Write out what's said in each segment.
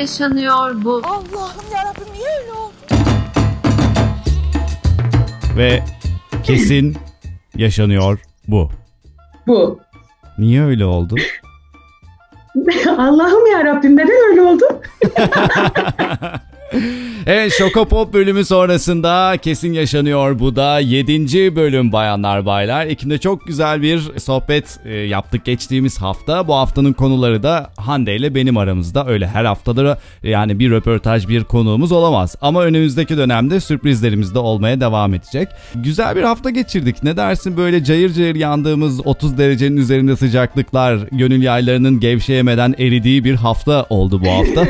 yaşanıyor bu? Allah'ım yarabbim niye öyle oldu? Ve kesin yaşanıyor bu. Bu. Niye öyle oldu? Allah'ım ya Rabbim neden öyle oldu? Evet Şokopop bölümü sonrasında kesin yaşanıyor bu da 7. bölüm bayanlar baylar. Ekim'de çok güzel bir sohbet e, yaptık geçtiğimiz hafta. Bu haftanın konuları da Hande ile benim aramızda. Öyle her haftadır yani bir röportaj bir konuğumuz olamaz. Ama önümüzdeki dönemde sürprizlerimiz de olmaya devam edecek. Güzel bir hafta geçirdik. Ne dersin böyle cayır cayır yandığımız 30 derecenin üzerinde sıcaklıklar gönül yaylarının gevşeyemeden eridiği bir hafta oldu bu hafta.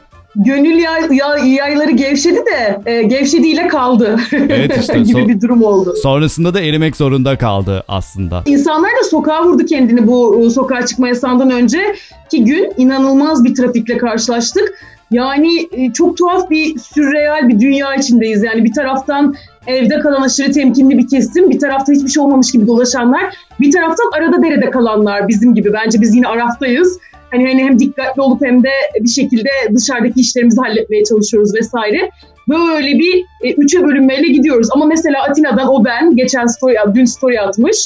Gönül yay, yay- yayları gevşedi de e, gevşediğiyle kaldı. Evet işte, gibi son- bir durum oldu. Sonrasında da erimek zorunda kaldı aslında. İnsanlar da sokağa vurdu kendini bu e, sokağa çıkma yasağından önce ki gün inanılmaz bir trafikle karşılaştık. Yani e, çok tuhaf bir sürreal bir dünya içindeyiz. Yani bir taraftan evde kalan aşırı temkinli bir kesim, bir tarafta hiçbir şey olmamış gibi dolaşanlar, bir taraftan arada derede kalanlar bizim gibi. Bence biz yine araftayız. Hani, hani hem dikkatli olup hem de bir şekilde dışarıdaki işlerimizi halletmeye çalışıyoruz vesaire. Böyle bir e, üçe bölünmeyle gidiyoruz. Ama mesela Atina'dan o ben geçen story, dün story atmış.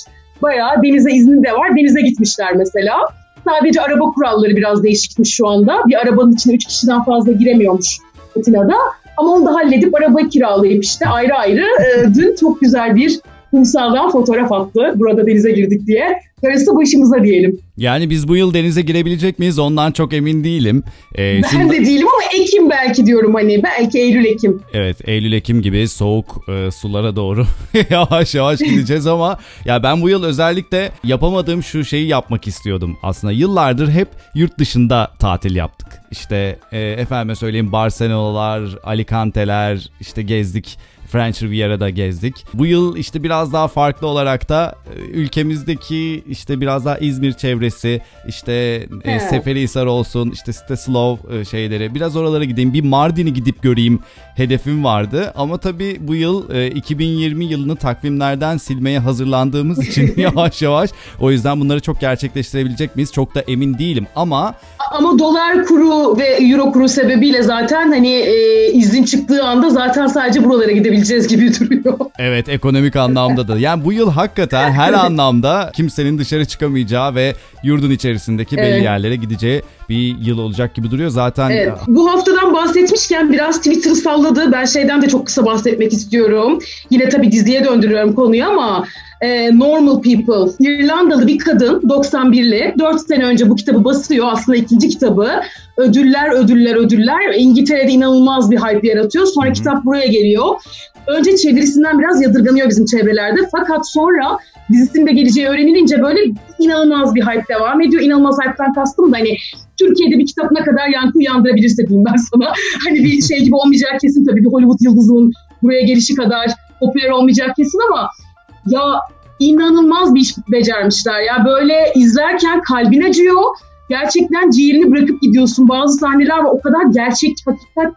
Bayağı denize izni de var. Denize gitmişler mesela. Sadece araba kuralları biraz değişikmiş şu anda. Bir arabanın içine üç kişiden fazla giremiyormuş Atina'da. Ama onu da halledip araba kiralayıp işte ayrı ayrı e, dün çok güzel bir kumsaldan fotoğraf attı. Burada denize girdik diye. Darısı başımıza diyelim. Yani biz bu yıl denize girebilecek miyiz ondan çok emin değilim. Ee, Ben şunda- de değilim ama Ekim belki diyorum hani. Belki Eylül-Ekim. Evet Eylül-Ekim gibi soğuk e, sulara doğru yavaş yavaş gideceğiz ama ya ben bu yıl özellikle yapamadığım şu şeyi yapmak istiyordum. Aslında yıllardır hep yurt dışında tatil yaptık. İşte e, efendime söyleyeyim Barcelona'lar, Alicante'ler işte gezdik. French Riviera'da gezdik. Bu yıl işte biraz daha farklı olarak da e, ülkemizdeki işte biraz daha İzmir çevresi, işte e, Evet. Seferihisar olsun, işte Stanislav e, şeyleri biraz oralara gideyim. Bir Mardin'i gidip göreyim hedefim vardı. Ama tabii bu yıl e, 2020 yılını takvimlerden silmeye hazırlandığımız için yavaş yavaş o yüzden bunları çok gerçekleştirebilecek miyiz? Çok da emin değilim ama Ama dolar kuru ve euro kuru sebebiyle zaten hani e, izin çıktığı anda zaten sadece buralara gidebileceğiz gibi duruyor. Evet ekonomik anlamda da. Yani bu yıl hakikaten her anlamda kimsenin dışarı çıkamayacağı ve yurdun içerisindeki belli Evet. yerlere gideceği bir yıl olacak gibi duruyor. Zaten Evet, bu haftadan bahsetmişken biraz Twitter'ı salladı. Ben şeyden de çok kısa bahsetmek istiyorum. Yine tabii diziye döndürüyorum konuyu ama e, Normal People. İrlandalı bir kadın 91'li 4 sene önce bu kitabı basıyor. Aslında ikinci kitabı. Ödüller, ödüller, ödüller. İngiltere'de inanılmaz bir hype yaratıyor. Sonra kitap buraya geliyor. Önce çevirisinden biraz yadırganıyor bizim çevrelerde. Fakat sonra dizisinde geleceği öğrenilince böyle inanılmaz bir hype devam ediyor. İnanılmaz hype'tan kastım da hani Türkiye'de bir kitap ne kadar yankı uyandırabilirse diyeyim ben sana. Hani bir şey gibi olmayacak kesin tabii bir Hollywood yıldızının buraya gelişi kadar popüler olmayacak kesin ama ya inanılmaz bir iş becermişler ya. Böyle izlerken kalbin acıyor. Gerçekten ciğerini bırakıp gidiyorsun. Bazı sahneler var o kadar gerçek, hakikat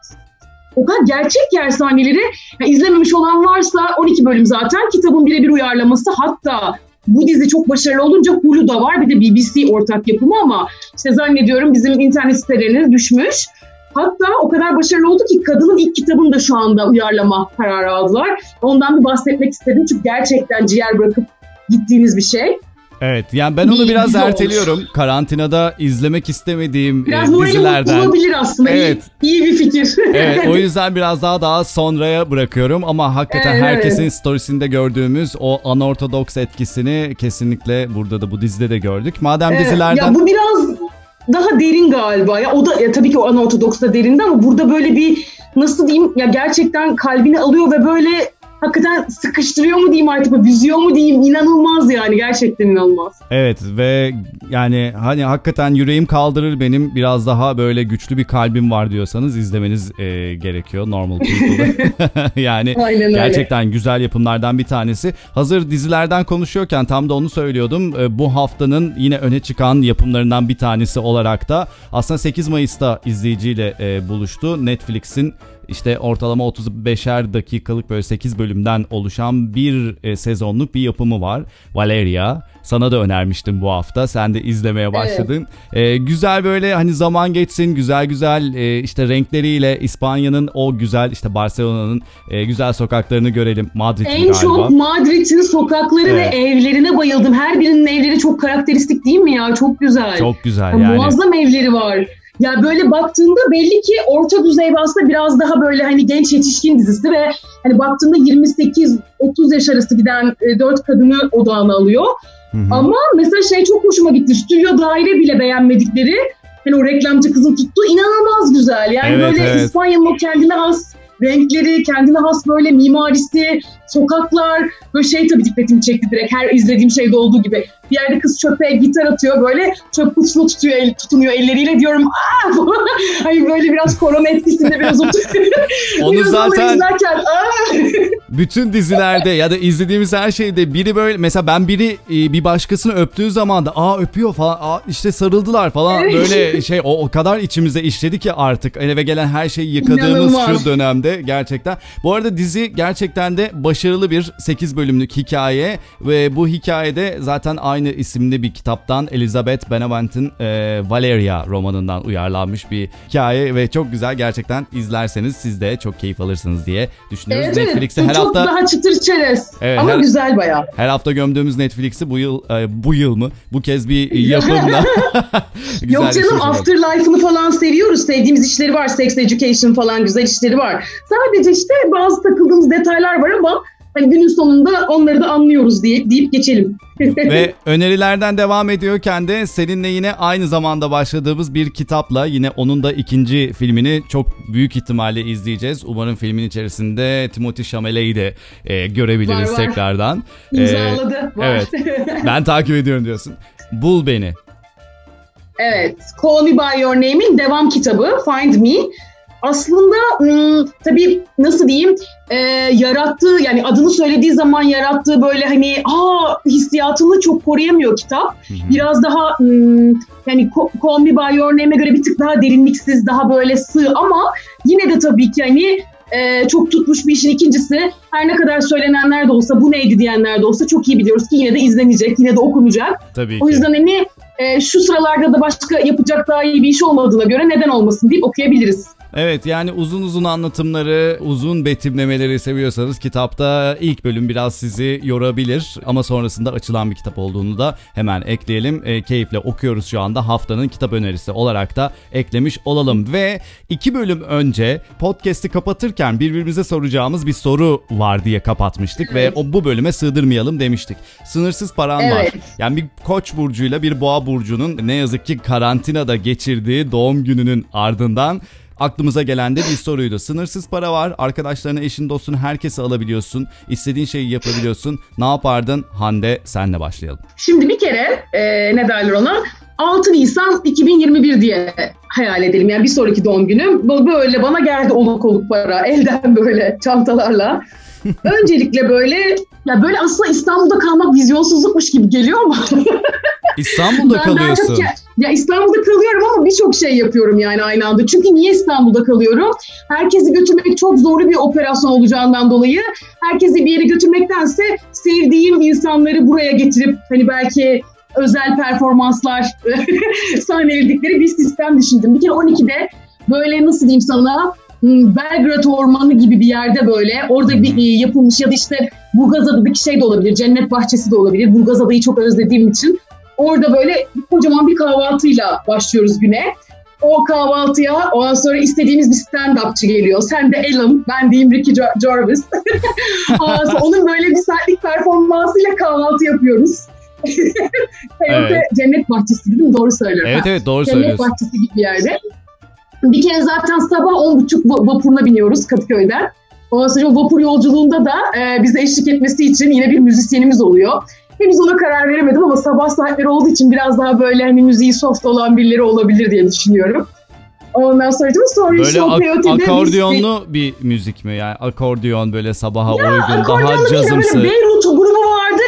o kadar gerçek yer sahneleri. Ya izlememiş olan varsa 12 bölüm zaten kitabın birebir uyarlaması. Hatta bu dizi çok başarılı olunca Hulu'da var bir de BBC ortak yapımı ama işte zannediyorum bizim internet sitelerine düşmüş. Hatta o kadar başarılı oldu ki kadının ilk kitabını da şu anda uyarlama kararı aldılar. Ondan bir bahsetmek istedim çünkü gerçekten ciğer bırakıp gittiğiniz bir şey. Evet yani ben onu Bir biraz erteliyorum. Karantinada izlemek istemediğim Biraz e, dizilerden. olabilir aslında. Evet. İyi, iyi bir fikir. Evet o yüzden biraz daha daha sonraya bırakıyorum ama hakikaten Evet, herkesin storiesinde gördüğümüz o anortodoks etkisini kesinlikle burada da bu dizide de gördük. Madem Evet, dizilerden Ya bu biraz daha derin galiba. Ya o da ya tabii ki o Anortodoks da derindi ama burada böyle bir nasıl diyeyim ya gerçekten kalbini alıyor ve böyle hakikaten sıkıştırıyor mu diyeyim artık büzüyor mu diyeyim inanılmaz yani gerçekten inanılmaz. Evet ve yani hani hakikaten yüreğim kaldırır benim biraz daha böyle güçlü bir kalbim var diyorsanız izlemeniz e, gerekiyor Normal People'ı. yani Aynen öyle. gerçekten güzel yapımlardan bir tanesi. Hazır dizilerden konuşuyorken tam da onu söylüyordum. E, bu haftanın yine öne çıkan yapımlarından bir tanesi olarak da aslında 8 Mayıs'ta izleyiciyle e, buluştu. Netflix'in işte ortalama 35'er dakikalık böyle 8 bölümden oluşan bir e, sezonluk bir yapımı var. Valeria. Sana da önermiştim bu hafta. Sen de izlemeye başladın. E, güzel böyle hani zaman geçsin. Güzel güzel e, işte renkleriyle İspanya'nın o güzel işte Barcelona'nın e, güzel sokaklarını görelim. Madrid'in En galiba. çok Madrid'in sokakları Evet. ve evlerine bayıldım. Her birinin evleri çok karakteristik değil mi ya? Çok güzel. Çok güzel Ya yani. Muazzam evleri var. Ya böyle baktığında belli ki orta düzey aslında biraz daha böyle hani genç yetişkin dizisi ve hani baktığında 28-30 yaş arası giden e, dört kadını odağına alıyor. Hı hı. Ama mesela şey çok hoşuma gitti. Stüdyo daire bile beğenmedikleri hani o reklamcı kızın tuttuğu inanılmaz güzel. Yani Evet, böyle evet. İspanya'nın o kendine has renkleri, kendine has böyle mimarisi, sokaklar böyle şey tabii dikkatimi çekti direkt her izlediğim şeyde olduğu gibi. Bir yerde kız çöpe gitar atıyor böyle çöp kutusunu tutuyor, el, tutunuyor elleriyle diyorum aa hani böyle biraz korona etkisinde biraz oturuyor. Onu Biraz zaten- izlerken aa Bütün dizilerde ya da izlediğimiz her şeyde biri böyle mesela ben biri e, bir başkasını öptüğü zaman da aa öpüyor falan aa işte sarıldılar falan böyle şey o, o kadar içimize işledi ki artık eve gelen her şeyi yıkadığımız İnanılmaz. şu dönemde gerçekten. Bu arada dizi gerçekten de başarılı bir 8 bölümlük hikaye ve bu hikayede zaten aynı isimli bir kitaptan Elizabeth Benavent'in e, Valeria romanından uyarlanmış bir hikaye ve çok güzel gerçekten izlerseniz siz de çok keyif alırsınız diye düşünüyoruz. Evet Netflix'te her çok hafta daha çıtır çerez Evet, ama her- güzel bayağı. her hafta gömdüğümüz Netflix'i bu yıl e, bu yıl mı? Bu kez bir yapımla. Güzel Yok canım. Afterlife'ını falan seviyoruz. Sevdiğimiz işleri var. Sex Education falan güzel işleri var. Sadece işte bazı takıldığımız detaylar var ama hani günün sonunda onları da anlıyoruz diye deyip geçelim. Ve önerilerden devam ediyorken de seninle yine aynı zamanda başladığımız bir kitapla yine onun da ikinci filmini çok büyük ihtimalle izleyeceğiz. Umarım filmin içerisinde Timothy Chalamet'i de e, görebiliriz Var, var. tekrardan. E, İmzaladı. var. evet. ben takip ediyorum diyorsun. Bul beni. Evet. Call Me By Your Name'in devam kitabı Find Me. Aslında ım, tabii nasıl diyeyim e, yarattığı yani adını söylediği zaman yarattığı böyle hani aa hissiyatını çok koruyamıyor kitap. Biraz daha ım, yani Call Me By Your Name'e göre bir tık daha derinliksiz daha böyle sığ ama yine de tabii ki hani e, çok tutmuş bir işin ikincisi her ne kadar söylenenler de olsa bu neydi diyenler de olsa çok iyi biliyoruz ki yine de izlenecek yine de okunacak. Tabii ki. O yüzden hani e, şu sıralarda da başka yapacak daha iyi bir iş olmadığına göre neden olmasın deyip okuyabiliriz. Evet yani uzun uzun anlatımları, uzun betimlemeleri seviyorsanız kitapta ilk bölüm biraz sizi yorabilir. Ama sonrasında açılan bir kitap olduğunu da hemen ekleyelim. E, keyifle okuyoruz şu anda haftanın kitap önerisi olarak da eklemiş olalım. Ve iki bölüm önce podcast'i kapatırken birbirimize soracağımız bir soru var diye kapatmıştık. Ve o bu bölüme sığdırmayalım demiştik. Sınırsız paran var. Evet. Yani bir koç burcuyla bir boğa burcunun ne yazık ki karantinada geçirdiği doğum gününün ardından aklımıza gelen de bir soruydu. Sınırsız para var. Arkadaşlarını, eşin, dostunu herkese alabiliyorsun. İstediğin şeyi yapabiliyorsun. Ne yapardın? Hande senle başlayalım. Şimdi bir kere e, ne derler ona 6 Nisan 2021 diye hayal edelim. Yani bir sonraki doğum günüm böyle bana geldi oluk oluk para elden böyle çantalarla. Öncelikle böyle ya böyle aslında İstanbul'da kalmak vizyonsuzlukmuş gibi geliyor ama İstanbul'da Ben kalıyorsun. çok ya, ya İstanbul'da kalıyorum ama birçok şey yapıyorum yani aynı anda. Çünkü niye İstanbul'da kalıyorum? Herkesi götürmek çok zorlu bir operasyon olacağından dolayı herkesi bir yere götürmektense sevdiğim insanları buraya getirip hani belki özel performanslar sahneledikleri bir sistem düşündüm. Bir kere 12'de böyle nasıl diyeyim sana hmm, Belgrad Ormanı gibi bir yerde böyle orada bir e, yapılmış ya da işte Burgazada'daki şey de olabilir, Cennet Bahçesi de olabilir. Burgazada'yı çok özlediğim için Orada böyle kocaman bir kahvaltıyla başlıyoruz güne. O kahvaltıya ondan sonra istediğimiz bir stand-upçı geliyor. Sen de Ellen, ben diyeyim Ricky Jar- Jarvis. Onun böyle bir saatlik performansıyla kahvaltı yapıyoruz. Toyota Evet. Cennet Bahçesi gibi mi? Doğru söylüyorum. Evet evet doğru Cennet söylüyorsun. Bahçesi gibi bir yerde. Bir kere zaten sabah 10.30 va- vapuruna biniyoruz Kadıköy'den. Ondan sonra vapur yolculuğunda da e, bize eşlik etmesi için yine bir müzisyenimiz oluyor. Henüz ona karar veremedim ama sabah saatleri olduğu için biraz daha böyle hani müziği soft olan birileri olabilir diye düşünüyorum. Ondan sonra sonra Böyle işte o ak- Peyote'de biz- akordiyonlu bir müzik mi? Yani akordiyon böyle sabaha uygun, daha değil cazımsı. Böyle Beyrut grubu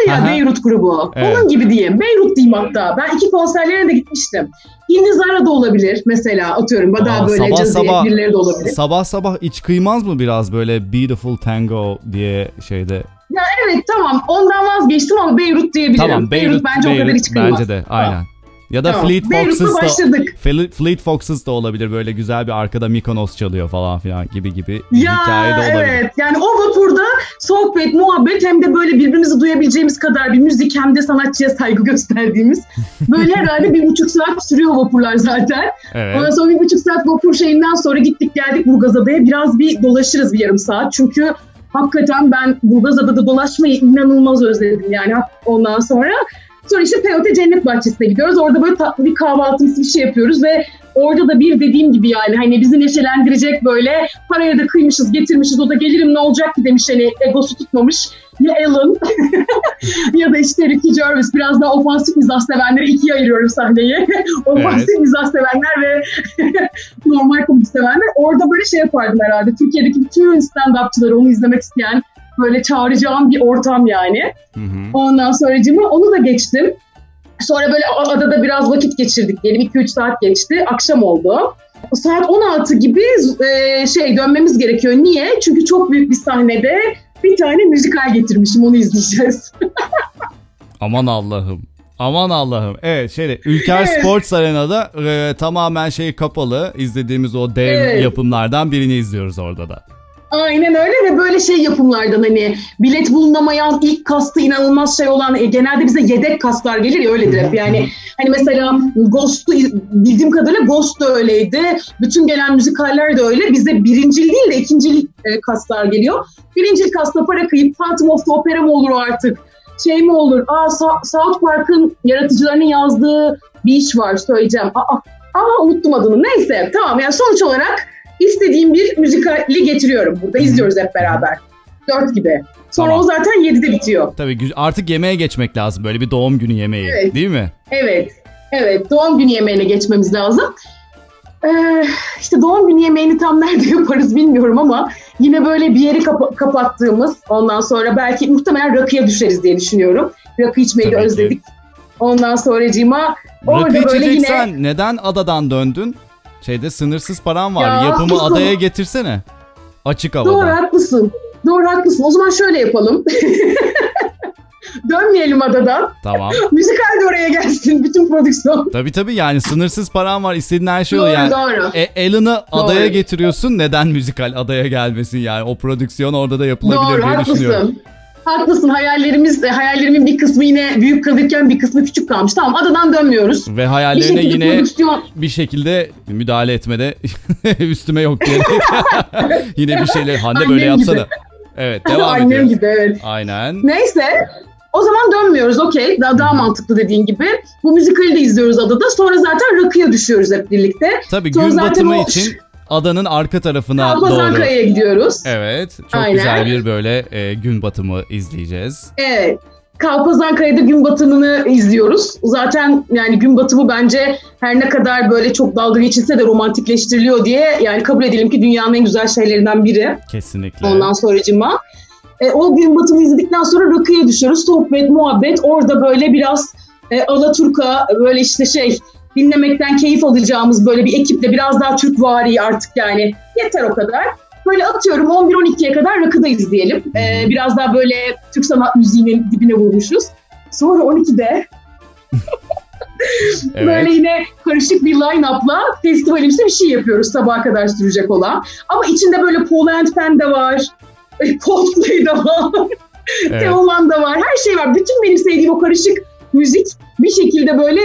ya Aha. Beyrut grubu. Evet. Onun gibi diyeyim. Beyrut diyeyim hatta. Ben iki konserlerine de gitmiştim. Indizara da olabilir mesela atıyorum. Daha Aa, böyle sabah cazı sabah birileri de olabilir. sabah sabah iç kıymaz mı biraz böyle Beautiful Tango diye şeyde? Ya evet tamam ondan vazgeçtim ama Beyrut diyebilirim. Tamam Beyrut, Beyrut, bence o kadar Beyrut hiç kıymaz. Bence de aynen. Ya da Tamam. Fleet Foxes da, Fleet Foxes da olabilir böyle güzel bir arkada Mykonos çalıyor falan filan gibi gibi Ya hikaye de olabilir. evet yani o vapurda sohbet, muhabbet hem de böyle birbirimizi duyabileceğimiz kadar bir müzik hem de sanatçıya saygı gösterdiğimiz. Böyle herhalde bir buçuk saat sürüyor vapurlar zaten. Evet. Ondan sonra bir buçuk saat vapur şeyinden sonra gittik geldik Burgazada'ya biraz bir dolaşırız bir yarım saat. Çünkü hakikaten ben Burgazada'da dolaşmayı inanılmaz özledim yani ondan sonra. Sonra işte Peyote Cennet Bahçesi'ne gidiyoruz. Orada böyle tatlı bir kahvaltımsı bir şey yapıyoruz ve orada da bir dediğim gibi yani hani bizi neşelendirecek böyle paraya da kıymışız getirmişiz o da gelirim ne olacak ki demiş hani egosu tutmamış. Ya Alan ya da işte Ricky Gervais biraz daha ofansif mizah sevenleri ikiye ayırıyorum sahneyi. ofansif mizah sevenler ve normal komik sevenler. Orada böyle şey yapardım herhalde. Türkiye'deki bütün stand-upçıları onu izlemek isteyen böyle çağıracağım bir ortam yani. Hı hı. Ondan sonracığıma onu da geçtim. Sonra böyle adada biraz vakit geçirdik diyelim. 2-3 saat geçti. Akşam oldu. Saat 16 gibi e, şey dönmemiz gerekiyor. Niye? Çünkü çok büyük bir sahnede bir tane müzikal getirmişim. Onu izleyeceğiz. Aman Allah'ım. Aman Allah'ım. Evet şeyde Ülker Evet. Sports Arena'da e, tamamen şey kapalı. izlediğimiz o dev Evet. yapımlardan birini izliyoruz orada da. Aynen öyle ve böyle şey yapımlardan hani bilet bulunamayan ilk kastı inanılmaz şey olan e, genelde bize yedek kastlar gelir ya öyledir hep. Yani hani mesela Ghost'u bildiğim kadarıyla Ghost da öyleydi bütün gelen müzikaller de öyle. Bize birincil değil de ikincil e, kastlar geliyor. Birincil kasta para kıyıp Phantom of the Opera mı olur artık şey mi olur? Aa South Park'ın yaratıcılarının yazdığı bir iş var söyleyeceğim. Aa, aa unuttum adını. Neyse tamam. Yani sonuç olarak istediğim bir müzikali getiriyorum burada. izliyoruz hep beraber. Dört gibi. Sonra Tamam. o zaten 7'de bitiyor. Tabii artık yemeğe geçmek lazım. Böyle bir doğum günü yemeği. Evet. Değil mi? Evet. Evet. Doğum günü yemeğine geçmemiz lazım. Ee, işte doğum günü yemeğini tam nerede yaparız bilmiyorum ama yine böyle bir yeri kapa- kapattığımız ondan sonra belki muhtemelen rakıya düşeriz diye düşünüyorum. Rakı içmeyi de Tabii ki. özledik. Ondan sonracığıma orada Rakı böyle yine neden adadan döndün? Şeyde sınırsız param var. Ya, Yapımı haklısın. adaya getirsene. Açık havada. Doğru haklısın. Doğru haklısın. O zaman şöyle yapalım. Dönmeyelim adadan. Tamam. Müzikal de oraya gelsin. Bütün prodüksiyon. Tabii tabii yani sınırsız param var. İstediğin her şey Doğru oluyor. Yani, doğru. E, Alan'ı adaya Doğru. getiriyorsun. Neden müzikal adaya gelmesin yani? O prodüksiyon orada da yapılabilir Doğru diye düşünüyorum. Haklısın. Hayallerimiz, hayallerimin bir kısmı yine büyük kalırken bir kısmı küçük kalmış. Tamam adadan dönmüyoruz. Ve Bir hayallerine şekilde yine prodüksiyon. bir şekilde müdahale etmede üstüme yok diye. yine bir şeyler Hande böyle yapsana. gibi. Evet devam Annem ediyoruz. gibi evet. Aynen. Neyse. O zaman dönmüyoruz okey. Daha, daha mantıklı dediğin gibi. Bu müzikali de izliyoruz adada. Sonra zaten rakıya düşüyoruz hep birlikte. Tabii Sonra gün batımı o- için adanın arka tarafına doğru. Kalpazankaya'ya gidiyoruz. Evet. Çok Aynen. güzel bir böyle e, gün batımı izleyeceğiz. Evet. Kalpazankaya'da gün batımını izliyoruz. Zaten yani gün batımı bence her ne kadar böyle çok dalga geçilse de romantikleştiriliyor diye yani kabul edelim ki dünyanın en güzel şeylerinden biri. Kesinlikle. Ondan sonracıma. E, o gün batımı izledikten sonra rakıya düşüyoruz. Sohbet, muhabbet. Orada böyle biraz e, Alaturka böyle işte şey dinlemekten keyif alacağımız böyle bir ekiple biraz daha Türk vari artık yani. Yeter o kadar. Böyle atıyorum 11-12'ye kadar rakıda izleyelim. E, biraz daha böyle Türk sanat müziğinin dibine vurmuşuz. Sonra 12'de Evet. Böyle yine karışık bir line-up'la festivalimsi bir şey yapıyoruz sabaha kadar sürecek olan. Ama içinde böyle Paul and de var. Coldplay de var. Evet. Teoman da var. Her şey var. Bütün benim sevdiğim o karışık müzik bir şekilde böyle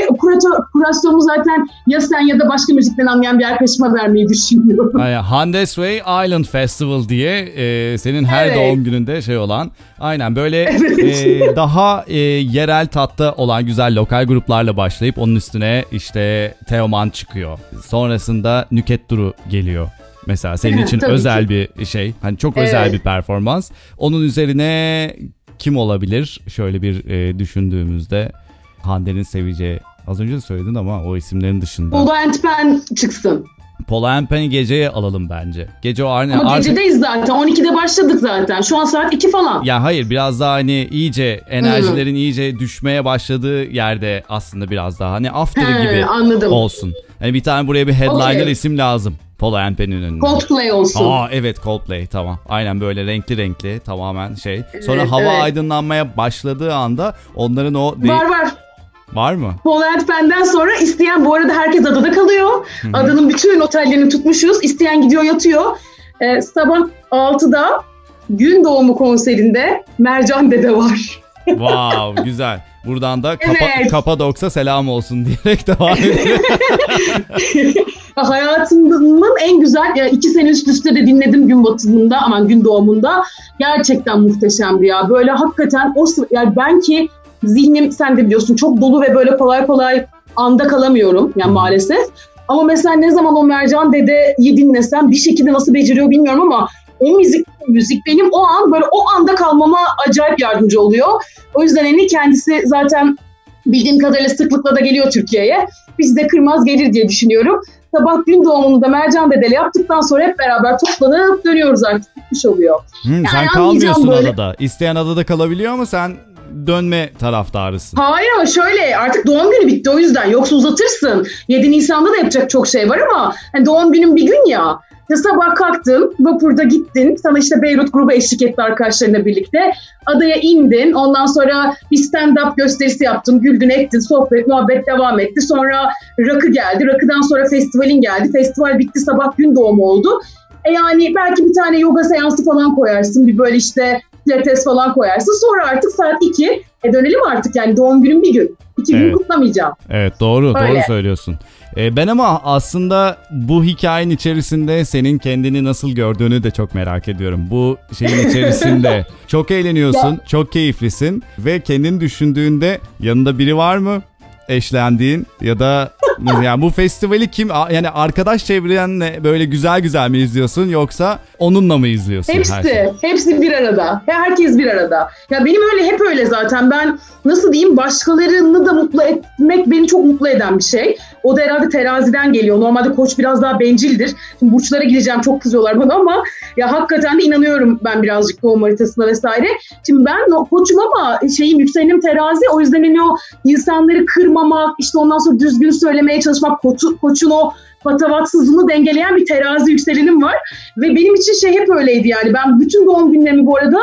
kurasyonu zaten ya sen ya da başka müzikten anlayan bir arkadaşıma vermeyi düşünüyorum. Aynen. Handes Way Island Festival diye e, senin her Evet. doğum gününde şey olan. Aynen böyle Evet. e, daha e, yerel tatta olan güzel lokal gruplarla başlayıp onun üstüne işte Teoman çıkıyor. Sonrasında Nüket Duru geliyor. Mesela senin için özel bir şey. Hani çok Evet. özel bir performans. Onun üzerine kim olabilir? Şöyle bir e, düşündüğümüzde Hande'nin seveceği. Az önce de söyledin ama o isimlerin dışında. Paul and Pan çıksın. Pola and Penny geceye alalım bence. Gece o aynı. Ama artık- gecedeyiz zaten. 12'de başladık zaten. Şu an saat 2 falan. Ya hayır biraz daha hani iyice enerjilerin iyice düşmeye başladığı yerde aslında biraz daha hani after He, gibi anladım. olsun. Hani bir tane buraya bir headliner Okey. isim lazım. Pola and Penny'nin önüne. Coldplay olsun. Aa evet Coldplay tamam. Aynen böyle renkli renkli tamamen şey. Sonra Evet, hava evet. aydınlanmaya başladığı anda onların o de- Var var. var mı? Poland Pen'den sonra isteyen bu arada herkes adada kalıyor. Adanın bütün otellerini tutmuşuz. İsteyen gidiyor yatıyor. Ee, sabah 6'da gün doğumu konserinde Mercan Dede var. Wow güzel. Buradan da Kapa, Evet. Kapadoksa selam olsun diyerek devam ediyor. Hayatımın en güzel, yani iki sene üst üste de dinledim gün batımında, aman gün doğumunda. Gerçekten muhteşemdi ya. Böyle hakikaten o yani ben ki zihnim sen de biliyorsun çok dolu ve böyle kolay kolay anda kalamıyorum yani maalesef. Ama mesela ne zaman o Mercan Dede'yi dinlesem bir şekilde nasıl beceriyor bilmiyorum ama o müzik müzik benim o an böyle o anda kalmama acayip yardımcı oluyor. O yüzden hani kendisi zaten bildiğim kadarıyla sıklıkla da geliyor Türkiye'ye. Biz de kırmaz gelir diye düşünüyorum. Sabah gün doğumunda Mercan Dedeli yaptıktan sonra hep beraber toplanıp dönüyoruz artık. Bitmiş oluyor. Hmm, sen Yani kalmıyorsun anlayacağım böyle. adada. İsteyen adada kalabiliyor ama sen dönme taraftarısın. Hayır ama şöyle artık doğum günü bitti o yüzden. Yoksa uzatırsın. 7 Nisan'da da yapacak çok şey var ama hani doğum günün bir gün ya. Ya sabah kalktın, vapurda gittin. Sana işte Beyrut grubu eşlik etti arkadaşlarıyla birlikte. Adaya indin. Ondan sonra bir stand-up gösterisi yaptın. Güldün ettin. Sohbet, muhabbet devam etti. Sonra rakı geldi. Rakıdan sonra festivalin geldi. Festival bitti. Sabah gün doğumu oldu. E yani belki bir tane yoga seansı falan koyarsın. Bir böyle işte pilates falan koyarsın. Sonra artık saat 2. E dönelim artık yani doğum günüm bir gün. İki gün Evet. kutlamayacağım. Evet doğru Öyle. doğru söylüyorsun. Ee, ben ama aslında bu hikayenin içerisinde senin kendini nasıl gördüğünü de çok merak ediyorum. Bu şeyin içerisinde çok eğleniyorsun, çok keyiflisin ve kendini düşündüğünde yanında biri var mı? Eşlendiğin ya da yani bu festivali kim yani arkadaş çevrenle böyle güzel güzel mi izliyorsun yoksa onunla mı izliyorsun? Hepsi, şeyi? hepsi bir arada. Herkes bir arada. Ya benim öyle hep öyle zaten. Ben nasıl diyeyim başkalarını da mutlu etmek beni çok mutlu eden bir şey. O da herhalde teraziden geliyor. Normalde koç biraz daha bencildir. Şimdi burçlara gireceğim çok kızıyorlar bana ama ya hakikaten de inanıyorum ben birazcık doğum haritasına vesaire. Şimdi ben koçum ama şeyim yükselenim terazi o yüzden hani o insanları kırmamak işte ondan sonra düzgün söylemeye çalışmak koçu, koçun o patavatsızlığını dengeleyen bir terazi yükselenim var. Ve benim için şey hep öyleydi yani. Ben bütün doğum günlerimi bu arada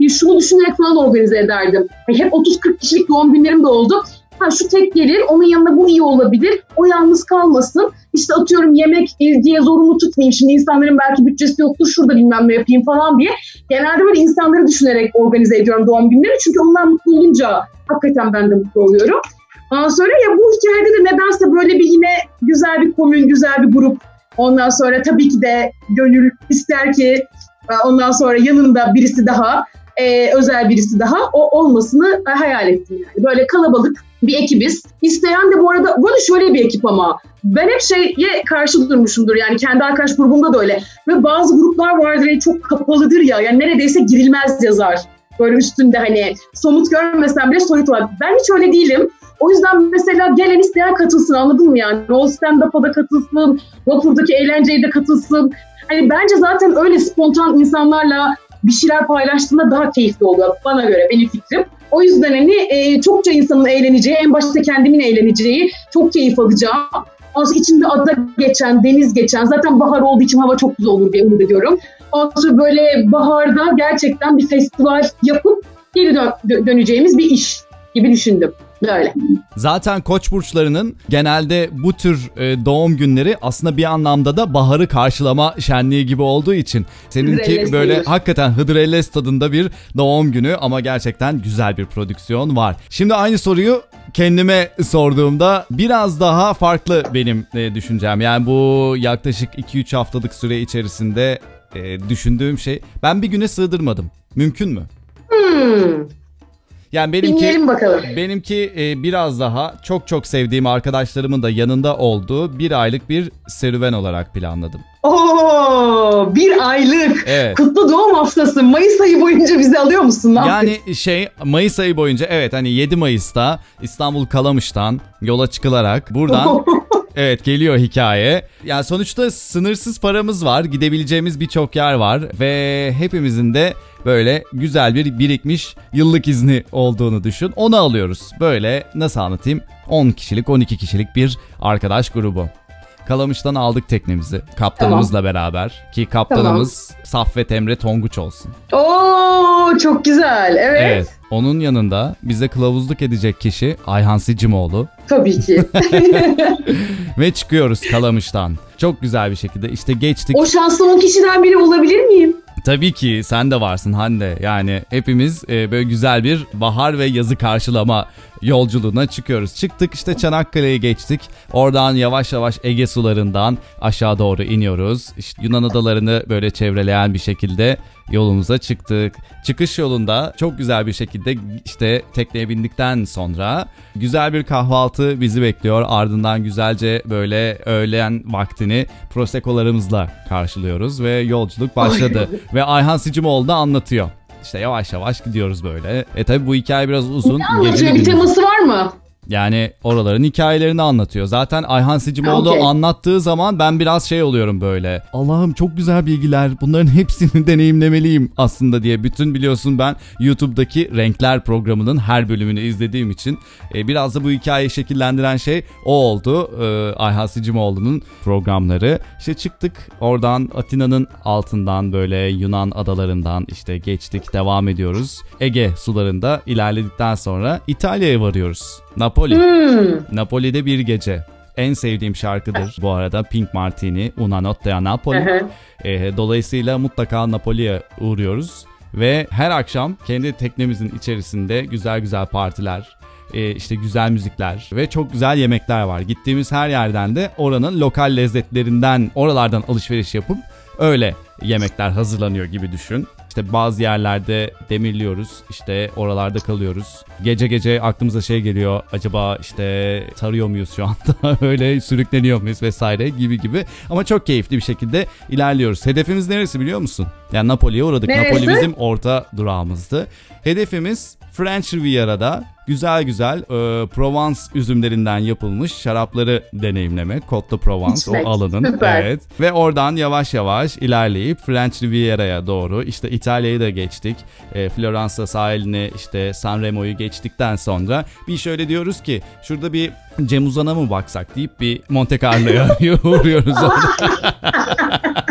bir şunu düşünerek falan organize ederdim. Hep 30-40 kişilik doğum günlerim de oldu. Ha şu tek gelir, onun yanında bu iyi olabilir. O yalnız kalmasın. İşte atıyorum yemek diye zorunlu tutmayayım. Şimdi insanların belki bütçesi yoktur, şurada bilmem ne yapayım falan diye. Genelde böyle insanları düşünerek organize ediyorum doğum günleri. Çünkü onlar mutlu olunca hakikaten ben de mutlu oluyorum. Ondan sonra ya bu hikayede de nedense böyle bir yine güzel bir komün, güzel bir grup. Ondan sonra tabii ki de gönül ister ki e, ondan sonra yanında birisi daha, e, özel birisi daha o olmasını hayal ettim yani. Böyle kalabalık bir ekibiz. İsteyen de bu arada, bu arada şöyle bir ekip ama ben hep şeye karşı durmuşumdur yani kendi arkadaş grubumda da öyle. Ve bazı gruplar vardır yani çok kapalıdır ya yani neredeyse girilmez yazar. Böyle üstünde hani somut görmesem bile soyut var. Ben hiç öyle değilim. O yüzden mesela gelen isteyen katılsın anladın mı yani? O stand-up'a da katılsın, vapurdaki eğlenceye de katılsın. Hani bence zaten öyle spontan insanlarla bir şeyler paylaştığında daha keyifli oluyor bana göre benim fikrim. O yüzden hani e, çokça insanın eğleneceği, en başta kendimin eğleneceği, çok keyif alacağım. Aslında içinde ada geçen, deniz geçen, zaten bahar olduğu için hava çok güzel olur diye umut ediyorum. Ondan böyle baharda gerçekten bir festival yapıp geri dö- döneceğimiz bir iş gibi düşündüm. Böyle. Zaten koç burçlarının genelde bu tür e, doğum günleri aslında bir anlamda da baharı karşılama şenliği gibi olduğu için seninki Hıdrellez böyle denir. hakikaten Hıdrellez tadında bir doğum günü ama gerçekten güzel bir prodüksiyon var. Şimdi aynı soruyu kendime sorduğumda biraz daha farklı benim e, düşüncem. Yani bu yaklaşık 2-3 haftalık süre içerisinde e, düşündüğüm şey ben bir güne sığdırmadım. Mümkün mü? Hmm. Yani benimki Dinleyelim bakalım. Benimki e, biraz daha çok çok sevdiğim arkadaşlarımın da yanında olduğu bir aylık bir serüven olarak planladım. Oo, bir aylık. Evet. Kutlu doğum haftası. Mayıs ayı boyunca bizi alıyor musun? Ne yapıyorsun? Yani şey Mayıs ayı boyunca evet hani 7 Mayıs'ta İstanbul Kalamış'tan yola çıkılarak buradan Evet geliyor hikaye. Yani sonuçta sınırsız paramız var. Gidebileceğimiz birçok yer var. Ve hepimizin de böyle güzel bir birikmiş yıllık izni olduğunu düşün. Onu alıyoruz. Böyle nasıl anlatayım? 10 kişilik 12 kişilik bir arkadaş grubu. Kalamış'tan aldık teknemizi kaptanımızla beraber ki kaptanımız Saffet Emre Tonguç olsun. Oo çok güzel. Evet. Evet. Onun yanında bize kılavuzluk edecek kişi Ayhan Sicimoğlu Tabii ki. ve çıkıyoruz Kalamış'tan. Çok güzel bir şekilde işte geçtik. o şanslı 10 kişiden biri olabilir miyim? Tabii ki sen de varsın Hande. Yani hepimiz e, böyle güzel bir bahar ve yazı karşılama yolculuğuna çıkıyoruz. Çıktık işte Çanakkale'yi geçtik. Oradan yavaş yavaş Ege sularından aşağı doğru iniyoruz. İşte Yunan adalarını böyle çevreleyen bir şekilde yolumuza çıktık. Çıkış yolunda çok güzel bir şekilde işte tekneye bindikten sonra güzel bir kahvaltı bizi bekliyor. Ardından güzelce böyle öğlen vaktini prosecco'larımızla karşılıyoruz ve yolculuk başladı. ve Ayhan Sicimoğlu da anlatıyor. İşte yavaş yavaş gidiyoruz böyle. E tabi bu hikaye biraz uzun. Ne anlatıyor? Bir teması var mı? Yani oraların hikayelerini anlatıyor. Zaten Ayhan Sicimoğlu Okey. anlattığı zaman ben biraz şey oluyorum böyle. Allah'ım çok güzel bilgiler. Bunların hepsini deneyimlemeliyim aslında diye. Bütün biliyorsun ben YouTube'daki Renkler programının her bölümünü izlediğim için e, biraz da bu hikayeyi şekillendiren şey o oldu. E, Ayhan Sicimoğlu'nun programları. İşte çıktık oradan Atina'nın altından böyle Yunan adalarından işte geçtik devam ediyoruz. Ege sularında ilerledikten sonra İtalya'ya varıyoruz. Napoli. Hmm. Napoli'de bir gece. En sevdiğim şarkıdır bu arada Pink Martini, Una Notte a Napoli. Ee, dolayısıyla mutlaka Napoli'ye uğruyoruz. Ve her akşam kendi teknemizin içerisinde güzel güzel partiler, e, işte güzel müzikler ve çok güzel yemekler var. Gittiğimiz her yerden de oranın lokal lezzetlerinden, oralardan alışveriş yapıp öyle yemekler hazırlanıyor gibi düşün. İşte bazı yerlerde demirliyoruz, işte oralarda kalıyoruz. Gece gece aklımıza şey geliyor, acaba işte tarıyor muyuz şu anda, öyle sürükleniyor muyuz vesaire gibi gibi. Ama çok keyifli bir şekilde ilerliyoruz. Hedefimiz neresi biliyor musun? Yani Napoli'ye uğradık. Neresi? Napoli bizim orta durağımızdı. Hedefimiz French Riviera'da güzel güzel e, Provence üzümlerinden yapılmış şarapları deneyimlemek. Côte de Provence İçmek. o alanın. Süper. Evet. Ve oradan yavaş yavaş ilerleyip French Riviera'ya doğru işte İtalya'yı da geçtik. E, Floransa sahilini işte Sanremo'yu geçtikten sonra bir şöyle diyoruz ki şurada bir Cem Uzan'a mı baksak deyip bir Monte Carlo'ya uğruyoruz orada.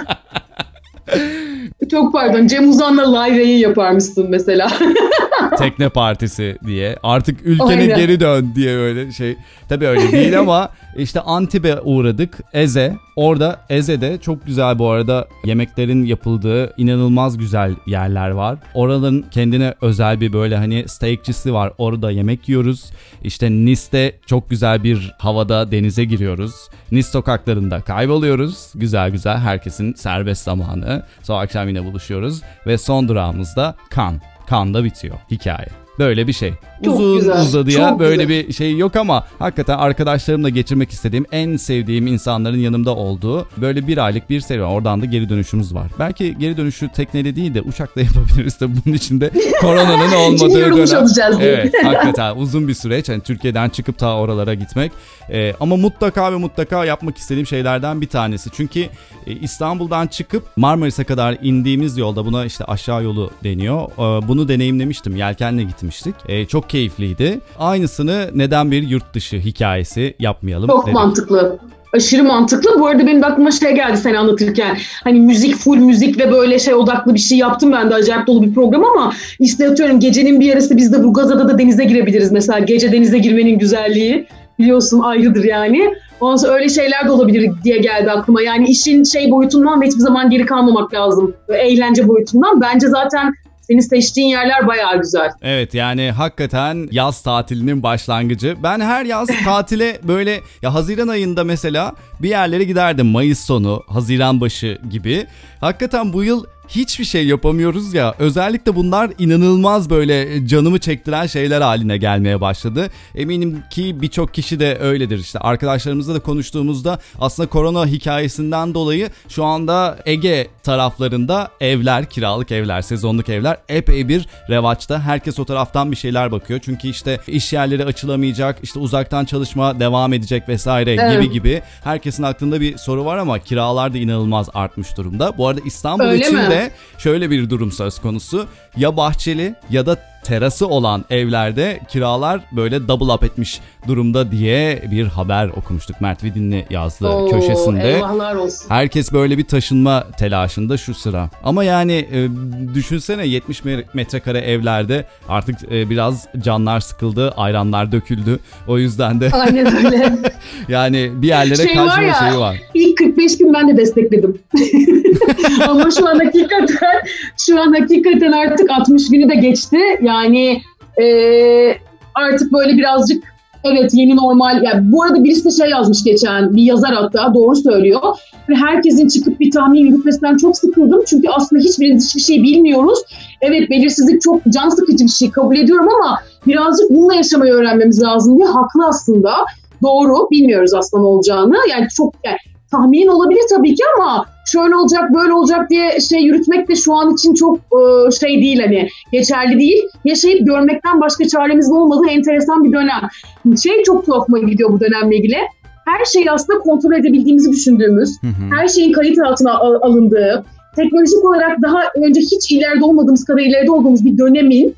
Çok pardon. Cem Uzan'la live yayın yaparmışsın mesela. tekne partisi diye. Artık ülkene Aynen. geri dön diye öyle şey. Tabii öyle değil ama işte Antib'e uğradık. Eze. Orada Eze'de çok güzel bu arada yemeklerin yapıldığı inanılmaz güzel yerler var. Oraların kendine özel bir böyle hani steakçisi var. Orada yemek yiyoruz. İşte Nice'de çok güzel bir havada denize giriyoruz. Nice sokaklarında kayboluyoruz. Güzel güzel herkesin serbest zamanı. Sonra akşam yine buluşuyoruz. Ve son durağımızda Cannes. Cannes'da bitiyor hikaye. Böyle bir şey. Çok Uzun güzel, uzadıya çok böyle güzel. bir şey yok ama hakikaten arkadaşlarımla geçirmek istediğim en sevdiğim insanların yanımda olduğu böyle bir aylık bir serüven. Oradan da geri dönüşümüz var. Belki geri dönüşü tekneyle değil de uçakla yapabiliriz de bunun içinde koronanın olmadığı dönem. Evet hakikaten uzun bir süreç. Yani Türkiye'den çıkıp ta oralara gitmek. Ee, ama mutlaka ve mutlaka yapmak istediğim şeylerden bir tanesi. Çünkü e, İstanbul'dan çıkıp Marmaris'e kadar indiğimiz yolda buna işte aşağı yolu deniyor. Ee, bunu deneyimlemiştim. Yelkenle gitmiştik. Ee, çok keyifliydi. Aynısını neden bir yurt dışı hikayesi yapmayalım Çok dedik. mantıklı. Aşırı mantıklı. Bu arada benim aklıma şey geldi sen anlatırken. Hani müzik, full müzik ve böyle şey odaklı bir şey yaptım ben de acayip dolu bir program ama işte atıyorum gecenin bir yarısı biz de Burgazada'da da denize girebiliriz. Mesela gece denize girmenin güzelliği biliyorsun ayrıdır yani. Ondan sonra öyle şeyler de olabilir diye geldi aklıma. Yani işin şey boyutundan da hiçbir zaman geri kalmamak lazım. Eğlence boyutundan. Bence zaten senin seçtiğin yerler bayağı güzel. Evet yani hakikaten yaz tatilinin başlangıcı. Ben her yaz tatile böyle ya Haziran ayında mesela bir yerlere giderdim. Mayıs sonu, Haziran başı gibi. Hakikaten bu yıl hiçbir şey yapamıyoruz ya. Özellikle bunlar inanılmaz böyle canımı çektiren şeyler haline gelmeye başladı. Eminim ki birçok kişi de öyledir işte. Arkadaşlarımızla da konuştuğumuzda aslında korona hikayesinden dolayı şu anda Ege taraflarında evler, kiralık evler, sezonluk evler epey bir revaçta. Herkes o taraftan bir şeyler bakıyor. Çünkü işte iş yerleri açılamayacak, işte uzaktan çalışma devam edecek vesaire Evet. gibi gibi. Herkesin aklında bir soru var ama kiralar da inanılmaz artmış durumda. Bu arada İstanbul Öyle için mi? de şöyle bir durum söz konusu. Ya bahçeli ya da terası olan evlerde kiralar böyle double up etmiş durumda diye bir haber okumuştuk. Mert Vidinli yazdı Oo, köşesinde. Herkes böyle bir taşınma telaşında şu sıra. Ama yani e, düşünsene 70 me- metrekare evlerde artık e, biraz canlar sıkıldı, ayranlar döküldü. O yüzden de Aynen öyle. yani bir yerlere Şey var kaçma ya, şeyi var. İlk 45 gün ben de destekledim. Ama şu an hakikaten şu an hakikaten artık 60 günü de geçti. Yani e, artık böyle birazcık evet yeni normal. Yani bu arada birisi de şey yazmış geçen bir yazar hatta doğru söylüyor. Ve herkesin çıkıp bir tahmin yürütmesinden çok sıkıldım. Çünkü aslında hiçbirimiz hiçbir şey bilmiyoruz. Evet belirsizlik çok can sıkıcı bir şey kabul ediyorum ama birazcık bununla yaşamayı öğrenmemiz lazım diye haklı aslında. Doğru bilmiyoruz aslında ne olacağını. Yani çok yani tahmin olabilir tabii ki ama şöyle olacak böyle olacak diye şey yürütmek de şu an için çok e, şey değil hani geçerli değil. Yaşayıp görmekten başka çaremizin olmadığı enteresan bir dönem. Şey çok tuhafıma gidiyor bu dönemle ilgili. Her şeyi aslında kontrol edebildiğimizi düşündüğümüz, Hı hı. her şeyin kayıt altına al- alındığı, teknolojik olarak daha önce hiç ileride olmadığımız kadar ileride olduğumuz bir dönemin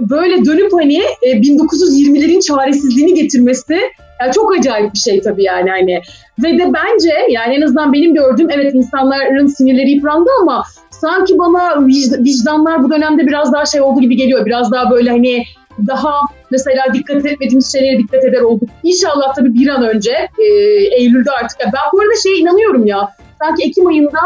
böyle dönüp hani e, 1920'lerin çaresizliğini getirmesi yani çok acayip bir şey tabii yani hani. Ve de bence yani en azından benim gördüğüm evet insanların sinirleri yıprandı ama sanki bana vicd- vicdanlar bu dönemde biraz daha şey oldu gibi geliyor. Biraz daha böyle hani daha mesela dikkat etmediğimiz şeylere dikkat eder olduk. İnşallah tabii bir an önce e, Eylül'de artık. Ben bu arada şeye inanıyorum ya. Sanki Ekim ayında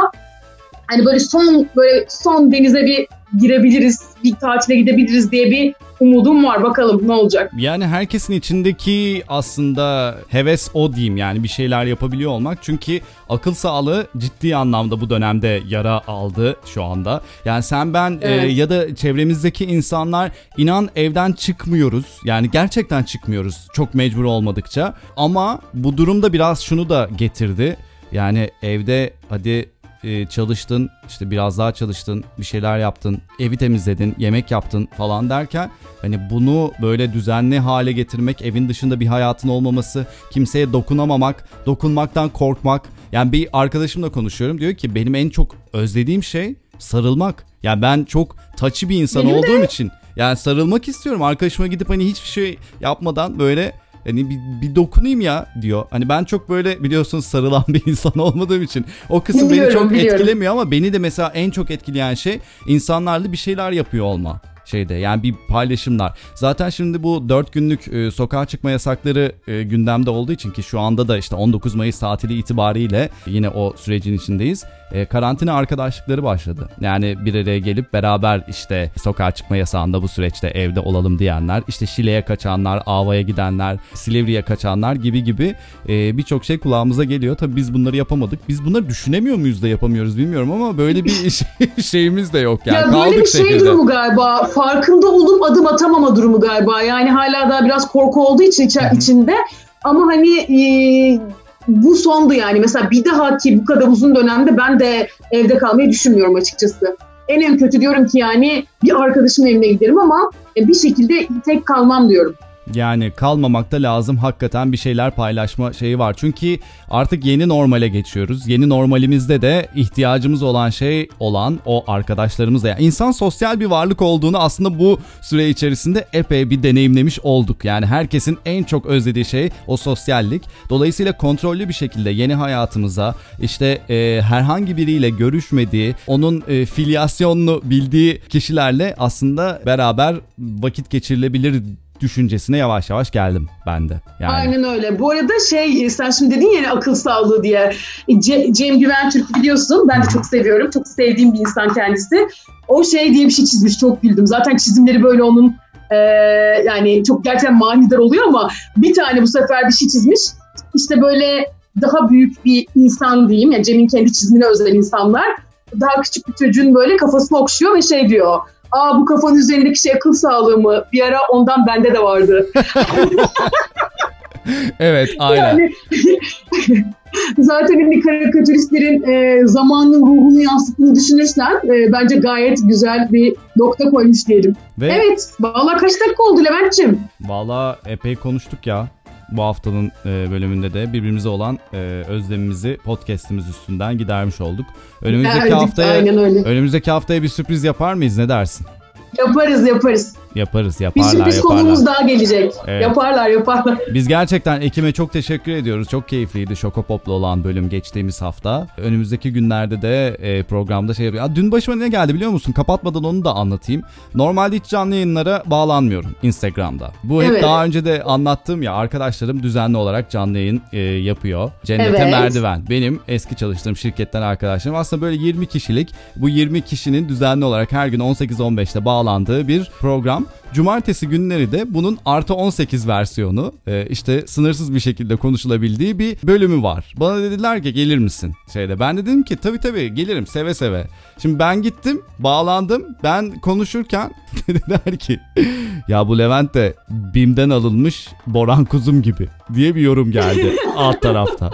hani böyle son böyle son denize bir girebiliriz, bir tatile gidebiliriz diye bir umudum var. Bakalım ne olacak. Yani herkesin içindeki aslında heves o diyeyim yani bir şeyler yapabiliyor olmak. Çünkü akıl sağlığı ciddi anlamda bu dönemde yara aldı şu anda. Yani sen ben e, Evet. ya da çevremizdeki insanlar inan evden çıkmıyoruz. Yani gerçekten çıkmıyoruz çok mecbur olmadıkça. Ama bu durumda biraz şunu da getirdi. Yani evde hadi e, çalıştın işte biraz daha çalıştın bir şeyler yaptın evi temizledin yemek yaptın falan derken hani bunu böyle düzenli hale getirmek evin dışında bir hayatın olmaması kimseye dokunamamak dokunmaktan korkmak. Yani bir arkadaşımla konuşuyorum diyor ki benim en çok özlediğim şey sarılmak. Yani ben çok taçı bir insan Benim de. olduğum için yani sarılmak istiyorum. Arkadaşıma gidip hani hiçbir şey yapmadan böyle Hani bir, bir dokunayım ya diyor. Hani ben çok böyle biliyorsunuz sarılan bir insan olmadığım için o kısım beni Biliyorum, çok biliyorum. etkilemiyor ama beni de mesela en çok etkileyen şey insanlarla bir şeyler yapıyor olma şeyde yani bir paylaşımlar. Zaten şimdi bu 4 günlük e, sokağa çıkma yasakları e, gündemde olduğu için ki şu anda da işte 19 Mayıs tatili itibariyle yine o sürecin içindeyiz. E, karantina arkadaşlıkları başladı. Yani bir araya gelip beraber işte sokağa çıkma yasağında bu süreçte evde olalım diyenler, işte Şile'ye kaçanlar, Ava'ya gidenler, Silivri'ye kaçanlar gibi gibi e, birçok şey kulağımıza geliyor. Tabii biz bunları yapamadık. Biz bunları düşünemiyor muyuz da yapamıyoruz bilmiyorum ama böyle bir şey- şeyimiz de yok yani. ya Kaldık böyle bir şey şehirde. durumu galiba. Farkında olup adım atamama durumu galiba. Yani hala daha biraz korku olduğu için içe- içinde. Ama hani e, bu sondu yani. Mesela bir daha ki bu kadar uzun dönemde ben de evde kalmayı düşünmüyorum açıkçası. En en kötü diyorum ki yani bir arkadaşımın evine giderim ama e, bir şekilde tek kalmam diyorum. Yani kalmamak da lazım hakikaten bir şeyler paylaşma şeyi var. Çünkü artık yeni normale geçiyoruz. Yeni normalimizde de ihtiyacımız olan şey olan o arkadaşlarımızla. Yani insan sosyal bir varlık olduğunu aslında bu süre içerisinde epey bir deneyimlemiş olduk. Yani herkesin en çok özlediği şey o sosyallik. Dolayısıyla kontrollü bir şekilde yeni hayatımıza işte e, herhangi biriyle görüşmediği, onun e, filyasyonunu bildiği kişilerle aslında beraber vakit geçirilebilir düşüncesine yavaş yavaş geldim ben de. Yani Aynen öyle. Bu arada şey sen şimdi dedin ya akıl sağlığı diye. Ce- Cem Güven Türk biliyorsun. Ben de çok seviyorum. Çok sevdiğim bir insan kendisi. O şey diye bir şey çizmiş. Çok güldüm. Zaten çizimleri böyle onun e, yani çok gerçekten manidar oluyor ama bir tane bu sefer bir şey çizmiş. İşte böyle daha büyük bir insan diyeyim. Yani Cem'in kendi çizimine özel insanlar. daha küçük bir çocuğun böyle kafasını okşuyor ve şey diyor. Aa bu kafanın üzerindeki şey akıl sağlığı mı? Bir ara ondan bende de vardı. Evet aynen. Yani zaten ünlü karikatüristlerin e, zamanın ruhunu yansıttığını düşünürsen e, bence gayet güzel bir nokta koymuş diyelim. Ve Evet. Vallahi kaç dakika oldu Levent'ciğim? valla epey konuştuk ya. Bu haftanın e, bölümünde de birbirimize olan e, özlemimizi podcast'imiz üstünden gidermiş olduk. Önümüzdeki Erdik, haftaya Aynen öyle. önümüzdeki haftaya bir sürpriz yapar mıyız? Ne dersin? Yaparız yaparız. Yaparız, Bir yaparlar, sürpriz yaparlar. konuğumuz daha gelecek. Evet. Yaparlar yaparlar. Biz gerçekten Ekim'e çok teşekkür ediyoruz. Çok keyifliydi Şokopop'la olan bölüm geçtiğimiz hafta. Önümüzdeki günlerde de e, programda şey yapıyor. Dün başıma ne geldi biliyor musun? Kapatmadan onu da anlatayım. Normalde hiç canlı yayınlara bağlanmıyorum Instagram'da. Bu hep Evet. daha önce de anlattığım ya arkadaşlarım düzenli olarak canlı yayın e, yapıyor. Cennete Evet. Merdiven. Benim eski çalıştığım şirketten arkadaşlarım. Aslında böyle 20 kişilik bu 20 kişinin düzenli olarak her gün 18-15'te bağlandığı bir program. Cumartesi günleri de bunun artı 18 versiyonu e, işte sınırsız bir şekilde konuşulabildiği bir bölümü var. Bana dediler ki gelir misin şeyde. Ben de dedim ki tabii tabii gelirim seve seve. Şimdi ben gittim bağlandım ben konuşurken dediler ki ya bu Levent de BİM'den alınmış Boran Kuzum gibi diye bir yorum geldi alt tarafta.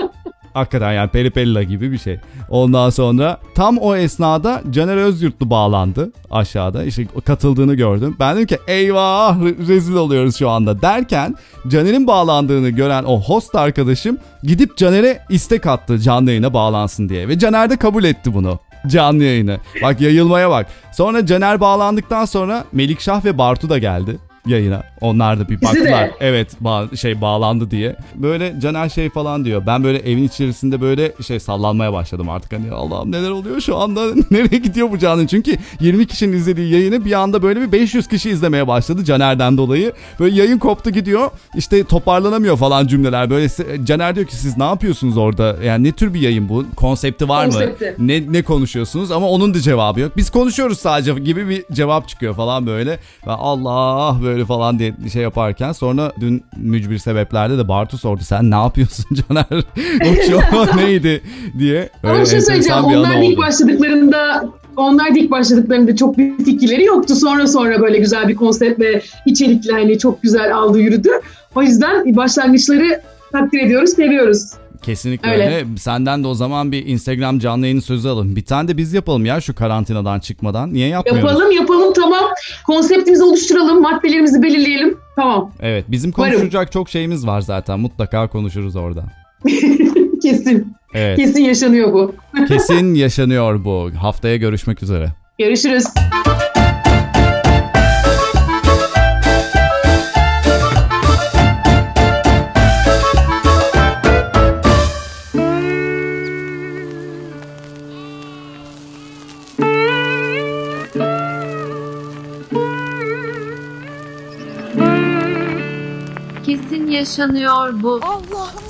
Hakikaten yani Peripella gibi bir şey. Ondan sonra tam o esnada Caner Özyurtlu bağlandı aşağıda. İşte katıldığını gördüm. Ben dedim ki eyvah re- rezil oluyoruz şu anda derken Caner'in bağlandığını gören o host arkadaşım gidip Caner'e istek attı canlı yayına bağlansın diye. Ve Caner de kabul etti bunu canlı yayını. Bak yayılmaya bak. Sonra Caner bağlandıktan sonra Melikşah ve Bartu da geldi yayına. Onlar da bir baktılar. Evet ba- şey bağlandı diye. Böyle Caner şey falan diyor. Ben böyle evin içerisinde böyle şey sallanmaya başladım artık. Hani Allah'ım neler oluyor şu anda? Nereye gidiyor bu canlı? Çünkü 20 kişinin izlediği yayını bir anda böyle bir 500 kişi izlemeye başladı Caner'den dolayı. Böyle yayın koptu gidiyor. İşte toparlanamıyor falan cümleler. Böyle Caner diyor ki siz ne yapıyorsunuz orada? Yani ne tür bir yayın bu? Konsepti var Konsepti. mı? Ne ne konuşuyorsunuz? Ama onun da cevabı yok. Biz konuşuyoruz sadece gibi bir cevap çıkıyor falan böyle. Ben Allah böyle falan diye şey yaparken sonra dün mücbir sebeplerde de Bartu sordu sen ne yapıyorsun Caner? show neydi diye. Ama Öyle bir şey söyleyeceğim. Onlar ilk başladıklarında onlar da ilk başladıklarında çok bir fikirleri yoktu. Sonra sonra böyle güzel bir konsept ve içerikli hani çok güzel aldı yürüdü. O yüzden başlangıçları takdir ediyoruz, seviyoruz. Kesinlikle Öyle. öyle. Senden de o zaman bir Instagram canlı yayını sözü alalım. Bir tane de biz yapalım ya şu karantinadan çıkmadan. Niye yapmıyoruz? Yapalım yapalım tamam. Konseptimizi oluşturalım, maddelerimizi belirleyelim. Tamam. Evet bizim Varım. konuşacak çok şeyimiz var zaten. Mutlaka konuşuruz orada. Kesin. Evet. Kesin yaşanıyor bu. Kesin yaşanıyor bu. Haftaya görüşmek üzere. Görüşürüz. Yaşanıyor bu. Allah'ım